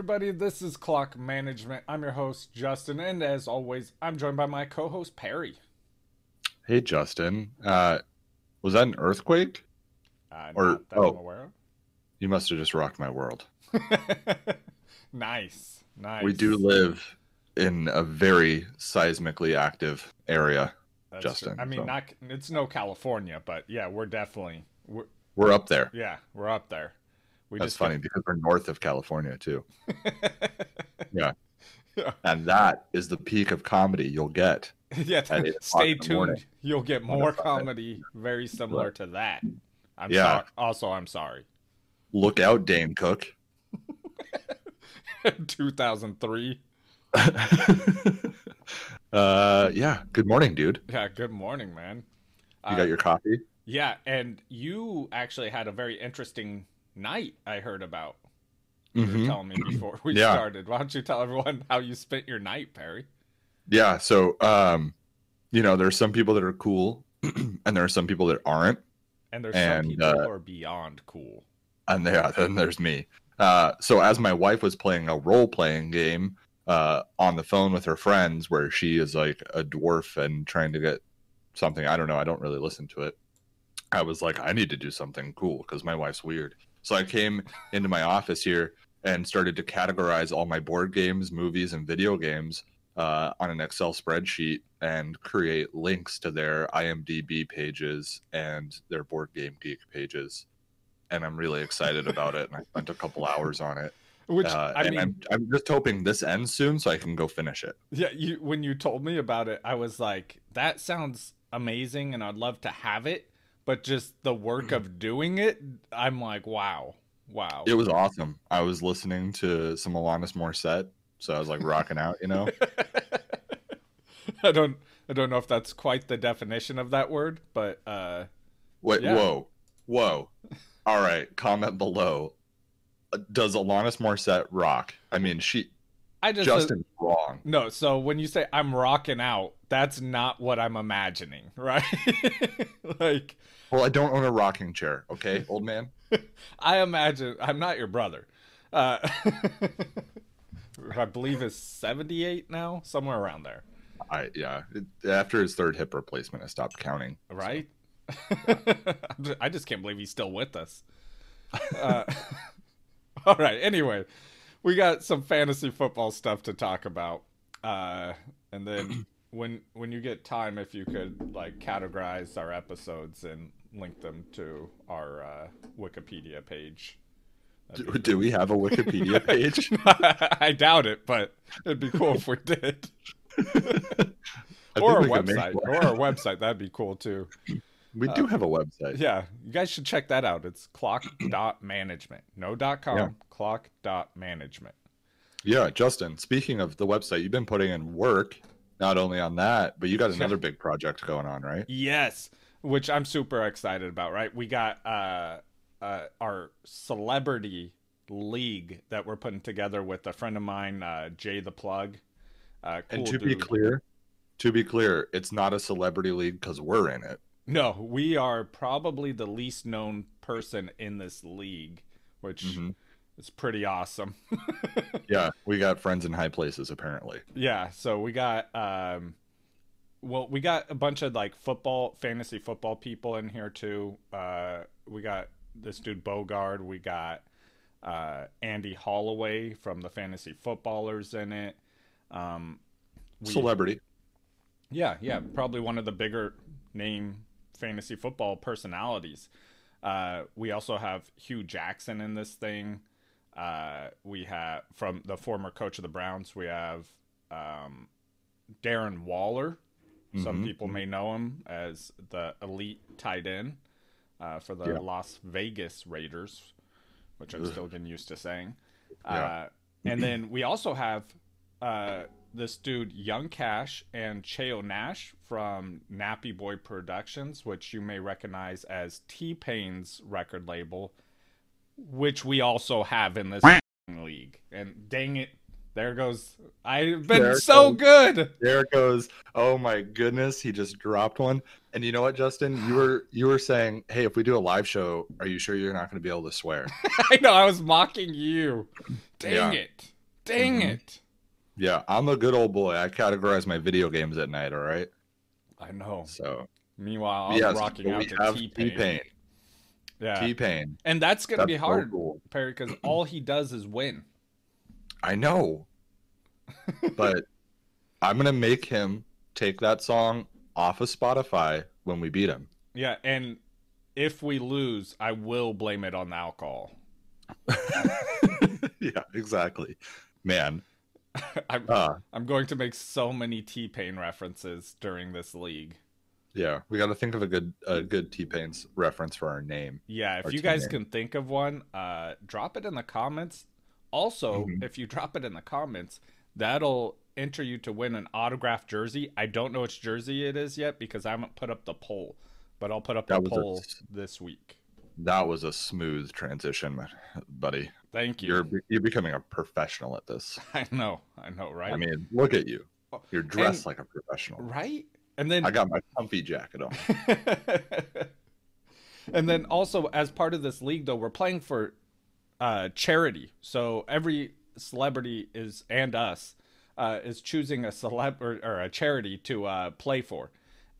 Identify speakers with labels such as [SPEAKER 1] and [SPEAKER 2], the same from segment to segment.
[SPEAKER 1] everybody. This is Clock Management. I'm your host, Justin, and as always, I'm joined by my co host, Perry.
[SPEAKER 2] Hey, Justin. Uh, was that an earthquake?
[SPEAKER 1] Uh,
[SPEAKER 2] Or-
[SPEAKER 1] not that I'm
[SPEAKER 2] oh. You must have just rocked my world.
[SPEAKER 1] nice. Nice.
[SPEAKER 2] We do live in a very seismically active area.
[SPEAKER 1] That's
[SPEAKER 2] Justin,
[SPEAKER 1] true. I mean,
[SPEAKER 2] so-
[SPEAKER 1] not it's no California, but yeah, we're definitely we're
[SPEAKER 2] We're up there.
[SPEAKER 1] yeah, we're up there. We
[SPEAKER 2] That's funny because we're north of California too.
[SPEAKER 1] Yeah,
[SPEAKER 2] And that is the peak of comedy you'll get.
[SPEAKER 1] yeah,
[SPEAKER 2] At eight o'clock
[SPEAKER 1] stay
[SPEAKER 2] morning.
[SPEAKER 1] tuned. You'll get more comedy very similar to that. I'm
[SPEAKER 2] Yeah.
[SPEAKER 1] sorry. Also, I'm sorry.
[SPEAKER 2] Look out, Dane Cook.
[SPEAKER 1] 2003.
[SPEAKER 2] uh, yeah. Good morning, dude.
[SPEAKER 1] Yeah, good morning, man.
[SPEAKER 2] You
[SPEAKER 1] Uh,
[SPEAKER 2] got your coffee?
[SPEAKER 1] Yeah, and you actually had a very interesting night I heard about. You were
[SPEAKER 2] Mhm.
[SPEAKER 1] telling me before we
[SPEAKER 2] Yeah.
[SPEAKER 1] started. Why don't you tell everyone how you spent your night, Perry?
[SPEAKER 2] Yeah. So, um, you know, there's some people that are cool, and there are some people that aren't.
[SPEAKER 1] And there's
[SPEAKER 2] And,
[SPEAKER 1] some people
[SPEAKER 2] uh,
[SPEAKER 1] who are beyond cool.
[SPEAKER 2] and yeah, then there's me. Uh, so as my wife was playing a role playing game uh, on the phone with her friends, where she is like a dwarf and trying to get something, I don't know, I don't really listen to it. I was like, I need to do something cool because my wife's weird. So I came into my office here and started to categorize all my board games, movies, and video games uh, on an Excel spreadsheet and create links to their IMDb pages and their Board Game Geek pages and I'm really excited about it. And I spent a couple hours on it.
[SPEAKER 1] Which
[SPEAKER 2] Uh,
[SPEAKER 1] I mean,
[SPEAKER 2] I'm, I'm just hoping this ends soon so I can go finish it.
[SPEAKER 1] yeah, you when you told me about it, I was like, that sounds amazing and I'd love to have it, but just the work of doing it, I'm like, wow. Wow.
[SPEAKER 2] It was awesome. I was listening to some Alanis Morissette, so I was like rocking out, you know.
[SPEAKER 1] I don't I don't know if that's quite the definition of that word, but uh
[SPEAKER 2] Wait,
[SPEAKER 1] Yeah.
[SPEAKER 2] whoa, whoa. All right, comment below. Uh, Does Alanis Morissette rock? I mean, she
[SPEAKER 1] I just
[SPEAKER 2] Justin's wrong.
[SPEAKER 1] No, so when you say I'm rocking out, that's not what I'm imagining, right? like
[SPEAKER 2] Well, I don't own a rocking chair. Okay, old man.
[SPEAKER 1] I imagine I'm not your brother. Uh I believe is 78 now, somewhere around there,
[SPEAKER 2] I yeah. It, after his third hip replacement, I stopped counting.
[SPEAKER 1] right? I just can't believe he's still with us. Uh, all right, anyway, we got some fantasy football stuff to talk about. Uh and then when when you get time if you could like categorize our episodes and link them to our uh, Wikipedia page.
[SPEAKER 2] Do,
[SPEAKER 1] That'd
[SPEAKER 2] do we have a Wikipedia page?
[SPEAKER 1] I doubt it, but it'd be cool if we did. Or our
[SPEAKER 2] think we could
[SPEAKER 1] website. Or a website. That'd be cool too.
[SPEAKER 2] We do have a website.
[SPEAKER 1] Yeah. You guys should check that out. It's clock.management. No dot com,
[SPEAKER 2] Yeah.
[SPEAKER 1] clock.management.
[SPEAKER 2] Yeah, Justin, speaking of the website, you've been putting in work not only on that, but you got another big project going on, right?
[SPEAKER 1] Yes. Which I'm super excited about, right? We got uh uh our celebrity league that we're putting together with a friend of mine, uh Jay the Plug. Uh
[SPEAKER 2] and
[SPEAKER 1] cool
[SPEAKER 2] to be clear, to be clear, it's not a celebrity league because we're in it.
[SPEAKER 1] No, we are probably the least known person in this league, which
[SPEAKER 2] Mhm.
[SPEAKER 1] Is pretty awesome.
[SPEAKER 2] Yeah, we got friends in high places apparently.
[SPEAKER 1] yeah, so we got um well, we got a bunch of like football, fantasy football people in here too. Uh we got this dude Bogard, we got uh Andy Holloway from the Fantasy Footballers in it. Um we-
[SPEAKER 2] Celebrity.
[SPEAKER 1] Yeah, yeah, probably one of the bigger name fantasy football personalities. Uh, we also have Hue Jackson in this thing. Uh, we have from the former coach of the Browns. We have um, Darren Waller. Some
[SPEAKER 2] Mhm.
[SPEAKER 1] people may know him as the elite tight end uh, for the
[SPEAKER 2] Yeah.
[SPEAKER 1] Las Vegas Raiders, which I'm
[SPEAKER 2] Ugh.
[SPEAKER 1] still getting used to saying.
[SPEAKER 2] Yeah.
[SPEAKER 1] Uh, and then we also have uh, this dude Young Cash and Cheo Nash from Nappy Boy Productions, which you may recognize as T Pain's record label, which we also have in this league. And dang it, there goes. I've been
[SPEAKER 2] There
[SPEAKER 1] so
[SPEAKER 2] goes-
[SPEAKER 1] good.
[SPEAKER 2] There it goes. Oh my goodness, he just dropped one. And you know what, Justin? You were you were saying, "Hey, if we do a live show, are you sure you're not going to be able to swear?"
[SPEAKER 1] I know. I was mocking you. Dang
[SPEAKER 2] Yeah.
[SPEAKER 1] it. Dang
[SPEAKER 2] Mhm.
[SPEAKER 1] it.
[SPEAKER 2] yeah, I'm a good old boy. I categorize my video games at night. All right.
[SPEAKER 1] I know.
[SPEAKER 2] So
[SPEAKER 1] Meanwhile, I'm
[SPEAKER 2] yes,
[SPEAKER 1] rocking out
[SPEAKER 2] we
[SPEAKER 1] to
[SPEAKER 2] have
[SPEAKER 1] T
[SPEAKER 2] T
[SPEAKER 1] Pain. Yeah.
[SPEAKER 2] T Pain.
[SPEAKER 1] and that's gonna be hard,
[SPEAKER 2] cool.
[SPEAKER 1] Perry, because all he does is win.
[SPEAKER 2] I know, but I'm gonna make him take that song off of Spotify when we beat him.
[SPEAKER 1] Yeah, and if we lose, I will blame it on the alcohol.
[SPEAKER 2] yeah, exactly. Man,
[SPEAKER 1] I'm,
[SPEAKER 2] uh,
[SPEAKER 1] I'm going to make so many T Pain references during this league.
[SPEAKER 2] Yeah, we got to think of a good a good T Pain's reference for our name.
[SPEAKER 1] Yeah, if you guys
[SPEAKER 2] name.
[SPEAKER 1] can think of one, uh, drop it in the comments. Also,
[SPEAKER 2] Mhm.
[SPEAKER 1] if you drop it in the comments, that'll enter you to win an autographed jersey. I don't know which jersey it is yet because I haven't put up the poll, but I'll put up
[SPEAKER 2] That
[SPEAKER 1] the
[SPEAKER 2] was a
[SPEAKER 1] poll this week.
[SPEAKER 2] That was a smooth transition, buddy.
[SPEAKER 1] Thank you.
[SPEAKER 2] You're you're becoming a professional at this.
[SPEAKER 1] I know, I know, right?
[SPEAKER 2] I mean, look at you. You're dressed
[SPEAKER 1] And-
[SPEAKER 2] like a professional.
[SPEAKER 1] right? And then
[SPEAKER 2] I got my comfy jacket on.
[SPEAKER 1] and then also as part of this league though we're playing for uh charity so every celebrity is and us uh is choosing a celeb or, or a charity to uh play for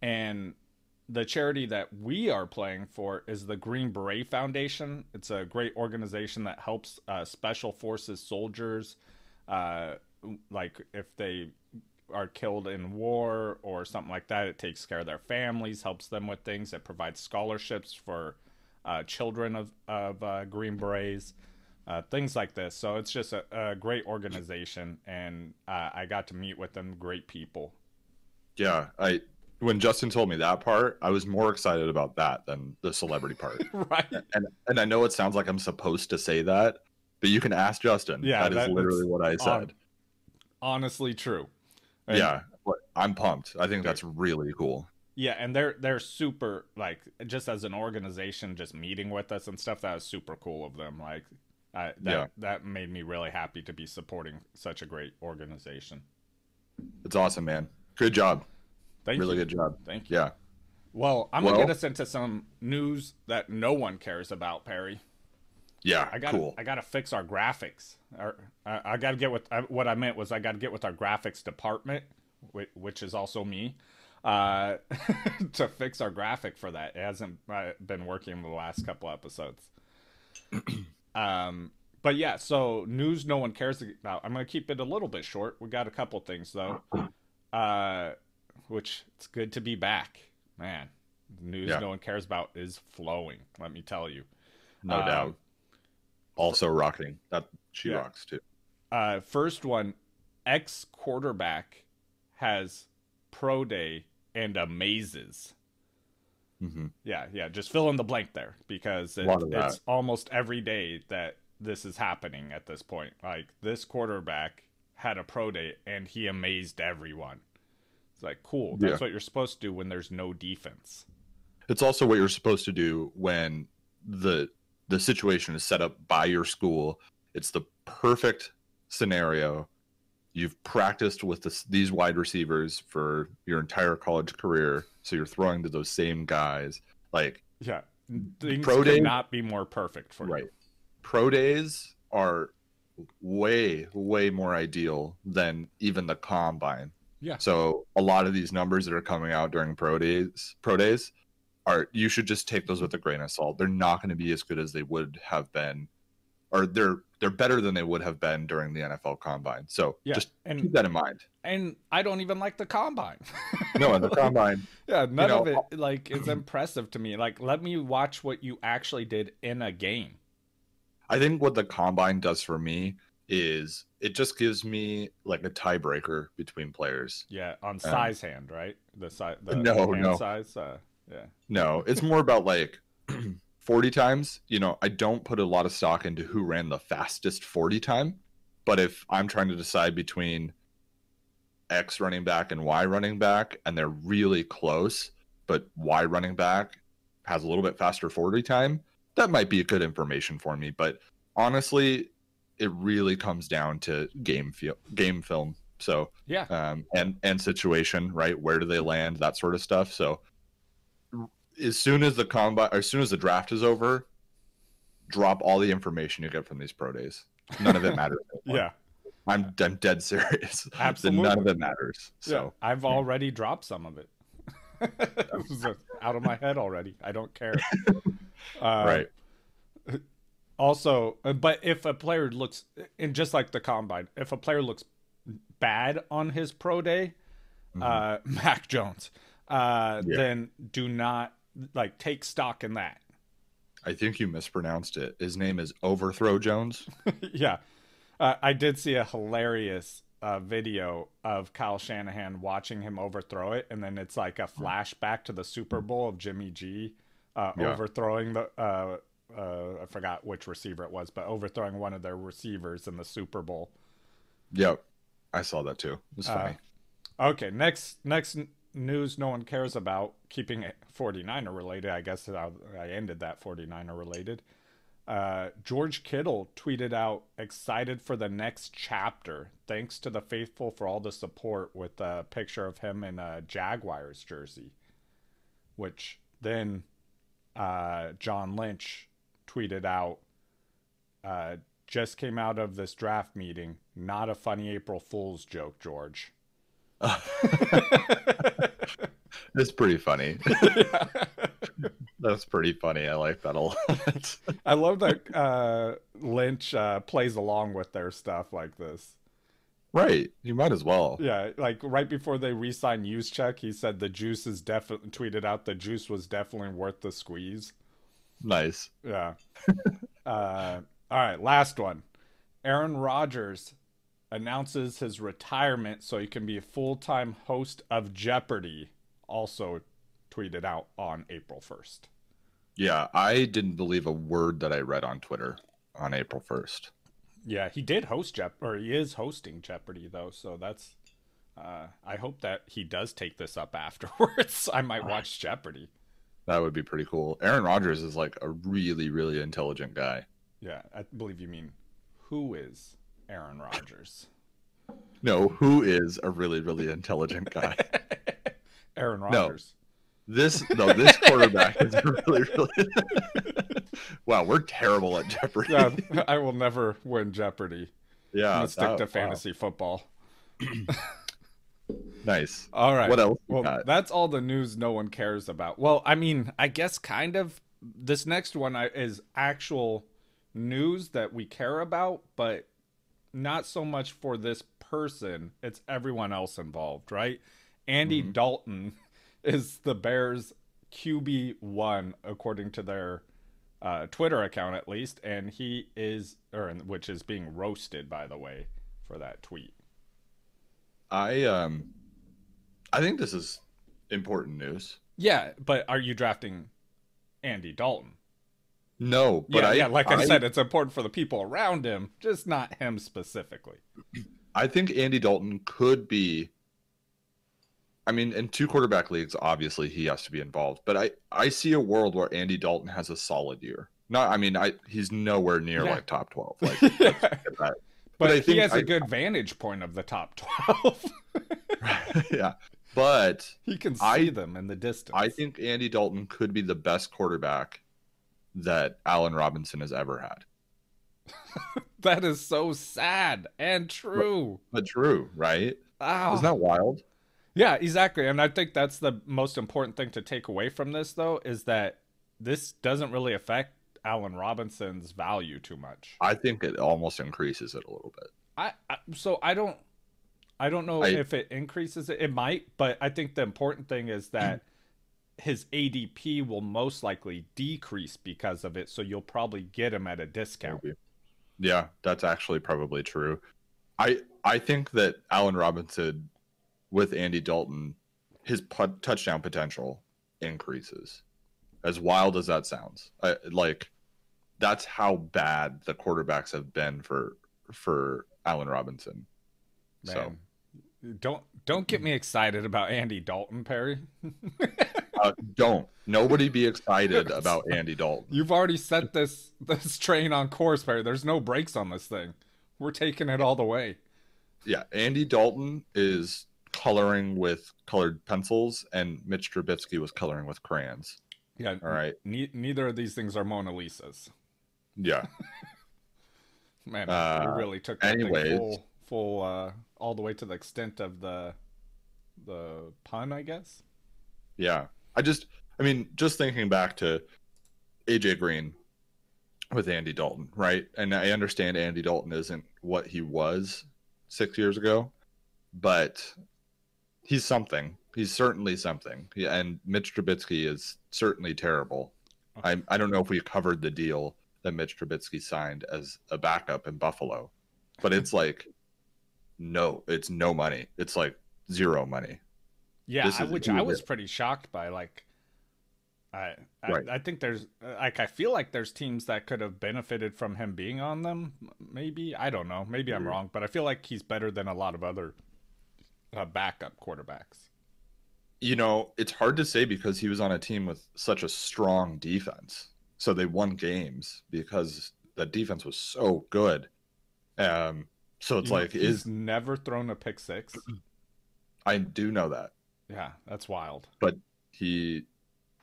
[SPEAKER 1] and the charity that we are playing for is the Green Beret Foundation. It's a great organization that helps uh, special forces soldiers, uh, like if they are killed in war or something like that. It takes care of their families, helps them with things. It provides scholarships for uh, children of of uh, Green Berets, uh, things like this. So it's just a, a great organization, and uh, I got to meet with them. Great people.
[SPEAKER 2] Yeah, I when Justin told me that part, I was more excited about that than the celebrity part.
[SPEAKER 1] right.
[SPEAKER 2] and and I know it sounds like I'm supposed to say that, but you can ask Justin.
[SPEAKER 1] Yeah,
[SPEAKER 2] that is literally what I
[SPEAKER 1] on-
[SPEAKER 2] said.
[SPEAKER 1] Honestly, true. And-
[SPEAKER 2] yeah, but I'm pumped. I think that's really cool.
[SPEAKER 1] Yeah, and they're they're super like just as an organization, just meeting with us and stuff. That was super cool of them. Like, I, that
[SPEAKER 2] Yeah.
[SPEAKER 1] that made me really happy to be supporting such a great organization.
[SPEAKER 2] It's awesome, man. Good job.
[SPEAKER 1] Thank you.
[SPEAKER 2] really
[SPEAKER 1] you.
[SPEAKER 2] good job.
[SPEAKER 1] Thank you.
[SPEAKER 2] Yeah.
[SPEAKER 1] Well, I'm gonna get us into some news that no one cares about, Perry.
[SPEAKER 2] Yeah.
[SPEAKER 1] I got
[SPEAKER 2] cool.
[SPEAKER 1] I got to fix our graphics. Or I, I got to get with I, what I meant was I got to get with our graphics department, which, which is also me, uh, to fix our graphic for that. It hasn't uh, been working the last couple episodes. um, but yeah, so news no one cares about. I'm gonna keep it a little bit short. We got a couple things though, uh, which it's good to be back, man. News
[SPEAKER 2] Yeah.
[SPEAKER 1] no one cares about is flowing. Let me tell you.
[SPEAKER 2] no
[SPEAKER 1] um,
[SPEAKER 2] doubt. Also rocking. That she
[SPEAKER 1] yeah.
[SPEAKER 2] rocks too.
[SPEAKER 1] uh, first one, ex quarterback has pro day and amazes.
[SPEAKER 2] hmm
[SPEAKER 1] Yeah, yeah. Just fill in the blank there because it,
[SPEAKER 2] lot of that.
[SPEAKER 1] it's almost every day that this is happening at this point. Like this quarterback had a pro day and he amazed everyone. It's like cool. That's
[SPEAKER 2] Yeah.
[SPEAKER 1] what you're supposed to do when there's no defense.
[SPEAKER 2] It's also what you're supposed to do when the the situation is set up by your school. It's the perfect scenario. You've practiced with this, these wide receivers for your entire college career, so you're throwing to those same guys. Like
[SPEAKER 1] Yeah, things
[SPEAKER 2] Pro
[SPEAKER 1] could
[SPEAKER 2] day-
[SPEAKER 1] not be more perfect for
[SPEAKER 2] right,
[SPEAKER 1] you.
[SPEAKER 2] pro days are way way more ideal than even the combine.
[SPEAKER 1] Yeah.
[SPEAKER 2] So a lot of these numbers that are coming out during pro days, pro days, are you should just take those with a grain of salt. They're not going to be as good as they would have been, or they're they're better than they would have been during the NFL combine. So
[SPEAKER 1] Yeah,
[SPEAKER 2] just
[SPEAKER 1] and
[SPEAKER 2] keep that in mind.
[SPEAKER 1] and I don't even like the combine.
[SPEAKER 2] No, in the combine,
[SPEAKER 1] Yeah, none
[SPEAKER 2] know,
[SPEAKER 1] of it like is impressive to me. Like, let me watch what you actually did in a game.
[SPEAKER 2] I think what the combine does for me is it just gives me like a tiebreaker between players.
[SPEAKER 1] Yeah, on size hand, right? The size, the
[SPEAKER 2] No,
[SPEAKER 1] hand
[SPEAKER 2] no.
[SPEAKER 1] size. Uh, yeah,
[SPEAKER 2] No, it's more about like 40 times. You know, I don't put a lot of stock into who ran the fastest 40 time. But if I'm trying to decide between X running back and Y running back, and they're really close, but Y running back has a little bit faster 40 time, that might be good information for me. But honestly, it really comes down to game feel, game film. So
[SPEAKER 1] yeah,
[SPEAKER 2] um, and and situation, right? Where do they land? That sort of stuff. So as soon as the combine, as soon as the draft is over, drop all the information you get from these pro days. None of it matters.
[SPEAKER 1] Yeah,
[SPEAKER 2] I'm I'm dead serious.
[SPEAKER 1] Absolutely.
[SPEAKER 2] None of it matters.
[SPEAKER 1] yeah.
[SPEAKER 2] So
[SPEAKER 1] I've already dropped some of it. uh, out of my head already. I don't care. Uh,
[SPEAKER 2] right.
[SPEAKER 1] Also, uh, but if a player looks, and just like the combine, if a player looks bad on his pro day, uh, Mac Jones, uh,
[SPEAKER 2] Yeah.
[SPEAKER 1] then do not like take stock in that.
[SPEAKER 2] I think you mispronounced it. His name is Overthrow Jones.
[SPEAKER 1] yeah, uh, I did see a hilarious uh, video of Kyle Shanahan watching him overthrow it, and then it's like a flashback to the Super Bowl of Jimmy G uh,
[SPEAKER 2] Yeah.
[SPEAKER 1] overthrowing the. Uh, uh, I forgot which receiver it was, but overthrowing one of their receivers in the Super Bowl.
[SPEAKER 2] Yep. I saw that too. It's
[SPEAKER 1] Uh,
[SPEAKER 2] funny.
[SPEAKER 1] Okay, next next news no one cares about, keeping it 49er related. I guess I, ended that 49er related. Uh, George Kittle tweeted out, excited for the next chapter. Thanks to the faithful for all the support with a picture of him in a Jaguars jersey. Which then uh, John Lynch tweeted out, uh, just came out of this draft meeting. Not a funny April Fool's joke, George.
[SPEAKER 2] it's pretty funny. That's pretty funny. I like that a lot.
[SPEAKER 1] I love that uh, Lynch uh, plays along with their stuff like this.
[SPEAKER 2] right. You might as well.
[SPEAKER 1] Yeah, like right before they re-signed Juszczyk, he said the juice is definitely tweeted out the juice was definitely worth the squeeze.
[SPEAKER 2] Nice.
[SPEAKER 1] Yeah. uh, all right, last one. Aaron Rodgers announces his retirement so he can be a full-time host of Jeopardy. Also tweeted out on April 1st.
[SPEAKER 2] Yeah, I didn't believe a word that I read on Twitter on April 1st.
[SPEAKER 1] Yeah, he did host Jeopardy, or he is hosting Jeopardy though, so that's uh I hope that he does take this up afterwards. I might watch Jeopardy.
[SPEAKER 2] That would be pretty cool. Aaron Rodgers is like a really, really intelligent guy.
[SPEAKER 1] Yeah, I believe you mean who is Aaron Rodgers?
[SPEAKER 2] No, who is a really, really intelligent guy?
[SPEAKER 1] Aaron Rodgers. No.
[SPEAKER 2] This no, this quarterback is really, really. wow, we're terrible at Jeopardy.
[SPEAKER 1] Yeah, I will never win Jeopardy. I'm
[SPEAKER 2] yeah
[SPEAKER 1] gonna stick
[SPEAKER 2] that-
[SPEAKER 1] to
[SPEAKER 2] wow.
[SPEAKER 1] fantasy football.
[SPEAKER 2] Nice.
[SPEAKER 1] All right.
[SPEAKER 2] What else
[SPEAKER 1] Well,
[SPEAKER 2] got?
[SPEAKER 1] that's all the news no one cares about. Well, I mean, I guess kind of. This next one is actual news that we care about, but not so much for this person. It's everyone else involved, right? Andy
[SPEAKER 2] Mm-hmm.
[SPEAKER 1] Dalton is the Bears QB one according to their uh, Twitter account, at least, and he is, or which is being roasted, by the way, for that tweet.
[SPEAKER 2] I um, I think this is important news.
[SPEAKER 1] Yeah, but are you drafting Andy Dalton?
[SPEAKER 2] No, but
[SPEAKER 1] yeah,
[SPEAKER 2] I
[SPEAKER 1] yeah, like I, said, it's important for the people around him, just not him specifically.
[SPEAKER 2] I think Andy Dalton could be. I mean, in two quarterback leagues, obviously he has to be involved, but I I see a world where Andy Dalton has a solid year. Not, I mean, I he's nowhere near
[SPEAKER 1] Yeah.
[SPEAKER 2] like top twelve. Like,
[SPEAKER 1] Yeah.
[SPEAKER 2] that.
[SPEAKER 1] But,
[SPEAKER 2] I
[SPEAKER 1] he
[SPEAKER 2] think
[SPEAKER 1] has a
[SPEAKER 2] I-
[SPEAKER 1] good vantage point of the top 12.
[SPEAKER 2] yeah, but
[SPEAKER 1] he can see
[SPEAKER 2] I-
[SPEAKER 1] them in the distance.
[SPEAKER 2] I think Andy Dalton could be the best quarterback that Allen Robinson has ever had.
[SPEAKER 1] that is so sad and true.
[SPEAKER 2] But true, right?
[SPEAKER 1] Wow.
[SPEAKER 2] Isn't that wild?
[SPEAKER 1] Yeah, exactly. And I think that's the most important thing to take away from this, though, is that this doesn't really affect Allen Robinson's value too much.
[SPEAKER 2] I think it almost increases it a little bit.
[SPEAKER 1] I, I so I don't I don't know
[SPEAKER 2] I-
[SPEAKER 1] if it increases it. It might, but I think the important thing is that his ADP will most likely decrease because of it. So you'll probably get him at a discount.
[SPEAKER 2] Yeah, that's actually probably true. I I think that Allen Robinson with Andy Dalton, his put, touchdown potential increases. As wild as that sounds, I, like that's how bad the quarterbacks have been for for Allen Robinson. So
[SPEAKER 1] Man, don't don't get me excited about Andy Dalton, Perry.
[SPEAKER 2] uh, don't nobody be excited about Andy Dalton.
[SPEAKER 1] You've already set this this train on course, Perry. There's no brakes on this thing. We're taking it all the way.
[SPEAKER 2] Yeah, Andy Dalton is coloring with colored pencils, and Mitch Trubisky was coloring with crayons.
[SPEAKER 1] Yeah.
[SPEAKER 2] All right.
[SPEAKER 1] Ne- neither of these things are Mona Lisas.
[SPEAKER 2] Yeah.
[SPEAKER 1] Man,
[SPEAKER 2] Uh,
[SPEAKER 1] really took that
[SPEAKER 2] anyways.
[SPEAKER 1] thing full, uh, all the way to the extent of the, the pun, I guess.
[SPEAKER 2] Yeah. I just, I mean, just thinking back to AJ Green with Andy Dalton, right? And I understand Andy Dalton isn't what he was six years ago, but he's something. He's certainly something. Yeah, and Mitch Trubisky is certainly terrible. I I don't know if we covered the deal that Mitch Trubisky signed as a backup in Buffalo, but it's like no, it's no money. It's like zero money.
[SPEAKER 1] Yeah, I, which I was pretty shocked by. Like, I, I,
[SPEAKER 2] Right.
[SPEAKER 1] I think there's like I feel like there's teams that could have benefited from him being on them. Maybe I don't know. Maybe I'm
[SPEAKER 2] Mhm.
[SPEAKER 1] wrong, but I feel like he's better than a lot of other uh, backup quarterbacks.
[SPEAKER 2] You know, it's hard to say because he was on a team with such a strong defense. So they won games because the defense was so good. Um, so it's
[SPEAKER 1] You know,
[SPEAKER 2] like,
[SPEAKER 1] he's
[SPEAKER 2] is
[SPEAKER 1] never thrown a pick six.
[SPEAKER 2] I do know that
[SPEAKER 1] Yeah, that's wild.
[SPEAKER 2] But he,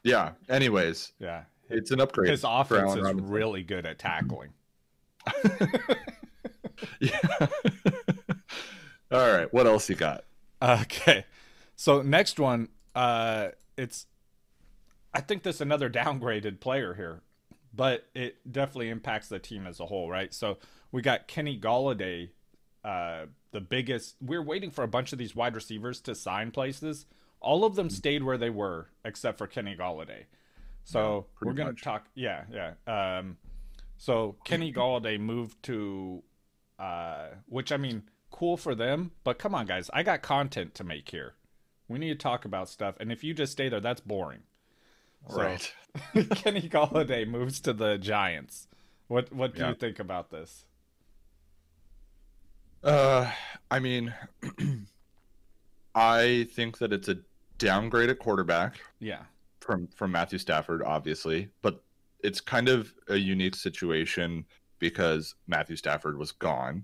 [SPEAKER 2] yeah. Anyways,
[SPEAKER 1] Yeah,
[SPEAKER 2] it's an upgrade.
[SPEAKER 1] his offense is
[SPEAKER 2] Robinson.
[SPEAKER 1] really good at tackling.
[SPEAKER 2] Yeah. All right. What else you got?
[SPEAKER 1] Okay. So next one, uh it's I think there's another downgraded player here, but it definitely impacts the team as a whole, right? So we got Kenny Golladay, uh the biggest we're waiting for a bunch of these wide receivers to sign places. All of them stayed where they were except for Kenny Golladay. So
[SPEAKER 2] Yeah,
[SPEAKER 1] we're gonna talk yeah, yeah. Um so Kenny Golladay moved to uh which I mean cool for them, but come on guys, I got content to make here. We need to talk about stuff and if you just stay there that's boring. So-
[SPEAKER 2] right.
[SPEAKER 1] Kenny Golladay moves to the Giants. What what do
[SPEAKER 2] Yeah.
[SPEAKER 1] you think about this?
[SPEAKER 2] Uh, I mean, I think that it's a downgrade at quarterback
[SPEAKER 1] Yeah.
[SPEAKER 2] from from Matthew Stafford, obviously, but it's kind of a unique situation because Matthew Stafford was gone.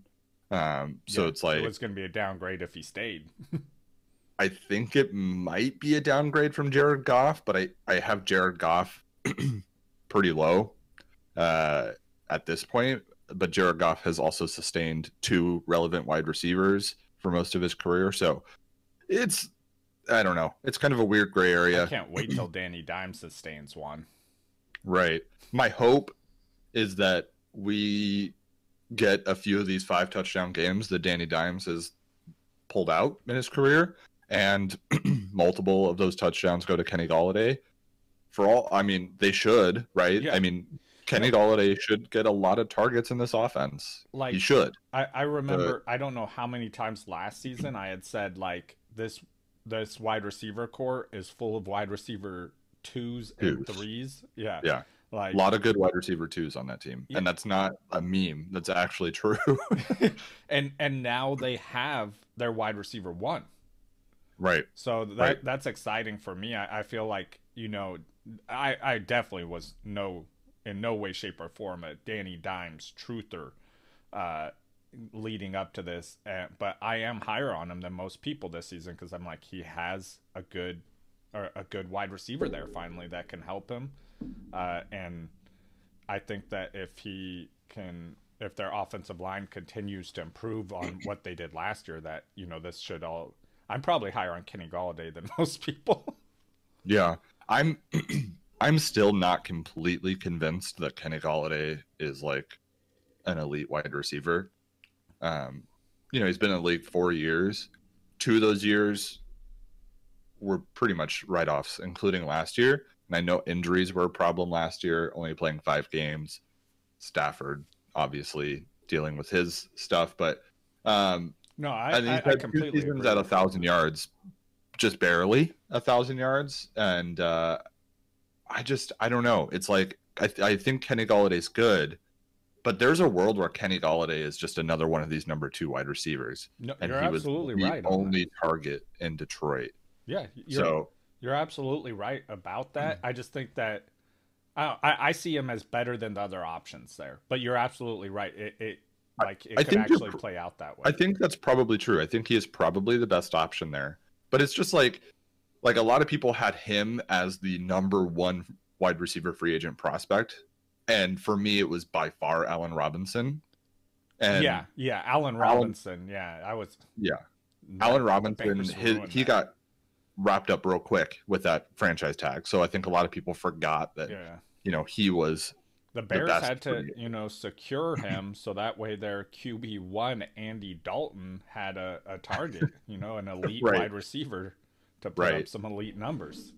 [SPEAKER 2] Um, so
[SPEAKER 1] Yeah,
[SPEAKER 2] it's like
[SPEAKER 1] it was going to be a downgrade if he stayed.
[SPEAKER 2] I think it might be a downgrade from Jared Goff, but I I have Jared Goff pretty low uh, at this point. But Jared Goff has also sustained two relevant wide receivers for most of his career, so it's I don't know. It's kind of a weird gray area.
[SPEAKER 1] I can't wait till Danny Dimes sustains one.
[SPEAKER 2] right? My hope is that we get a few of these five touchdown games that Danny Dimes has pulled out in his career, and multiple of those touchdowns go to Kenny Golladay. For all, I mean, they should, right?
[SPEAKER 1] Yeah.
[SPEAKER 2] I mean, Kenny Golladay should get a lot of targets in this offense.
[SPEAKER 1] Like
[SPEAKER 2] he should.
[SPEAKER 1] I, I remember I don't know how many times last season I had said like this this wide receiver core is full of wide receiver twos and
[SPEAKER 2] Twos.
[SPEAKER 1] threes. Yeah.
[SPEAKER 2] Yeah.
[SPEAKER 1] Like
[SPEAKER 2] A lot of good wide receiver twos on that team,
[SPEAKER 1] Yeah.
[SPEAKER 2] and that's not a meme. That's actually true.
[SPEAKER 1] and and now they have their wide receiver one.
[SPEAKER 2] right.
[SPEAKER 1] So that
[SPEAKER 2] Right.
[SPEAKER 1] that's exciting for me. I, I feel like you know, I I definitely was no in no way, shape, or form a Danny Dimes truther, uh, leading up to this. Uh, but I am higher on him than most people this season because I'm like he has a good or a good wide receiver there finally that can help him, uh, and I think that if he can. If their offensive line continues to improve on what they did last year, that you know this should all I'm probably higher on Kenny Golladay than most people.
[SPEAKER 2] Yeah, I'm. I'm still not completely convinced that Kenny Golladay is like an elite wide receiver. Um, you know, he's been in the league four years. Two of those years were pretty much write-offs, including last year. And I know injuries were a problem last year, only playing five games. Stafford, obviously, dealing with his stuff, but um,
[SPEAKER 1] no, I,
[SPEAKER 2] he's
[SPEAKER 1] I, I
[SPEAKER 2] had two
[SPEAKER 1] completely
[SPEAKER 2] seasons
[SPEAKER 1] agree.
[SPEAKER 2] at a thousand yards, just barely a thousand yards, and uh, I just I don't know. It's like I, I think Kenny Golladay's good, but there's a world where Kenny Golladay is just another one of these number two wide receivers,
[SPEAKER 1] no,
[SPEAKER 2] and
[SPEAKER 1] you're
[SPEAKER 2] he was
[SPEAKER 1] absolutely
[SPEAKER 2] the
[SPEAKER 1] right. on
[SPEAKER 2] only target in Detroit.
[SPEAKER 1] Yeah, you're,
[SPEAKER 2] so
[SPEAKER 1] you're absolutely right about that. Mm. I just think that I, I I see him as better than the other options there. But you're absolutely right. It, it like it
[SPEAKER 2] I
[SPEAKER 1] could actually play out that way.
[SPEAKER 2] I think that's probably true. I think he is probably the best option there. But it's just like like a lot of people had him as the number one wide receiver free agent prospect. And for me, it was by far Allen Robinson. And
[SPEAKER 1] yeah, yeah, Allen Robinson. yeah, I was.
[SPEAKER 2] Yeah, Allen Robinson, his, he
[SPEAKER 1] that.
[SPEAKER 2] got wrapped up real quick with that franchise tag. So I think a lot of people forgot that
[SPEAKER 1] Yeah,
[SPEAKER 2] you know he was
[SPEAKER 1] the Bears
[SPEAKER 2] best
[SPEAKER 1] had to, you know, secure him so that way their QB one Andy Dalton had a, a target, you know, an elite
[SPEAKER 2] Right.
[SPEAKER 1] wide receiver to put up
[SPEAKER 2] Right.
[SPEAKER 1] some elite numbers.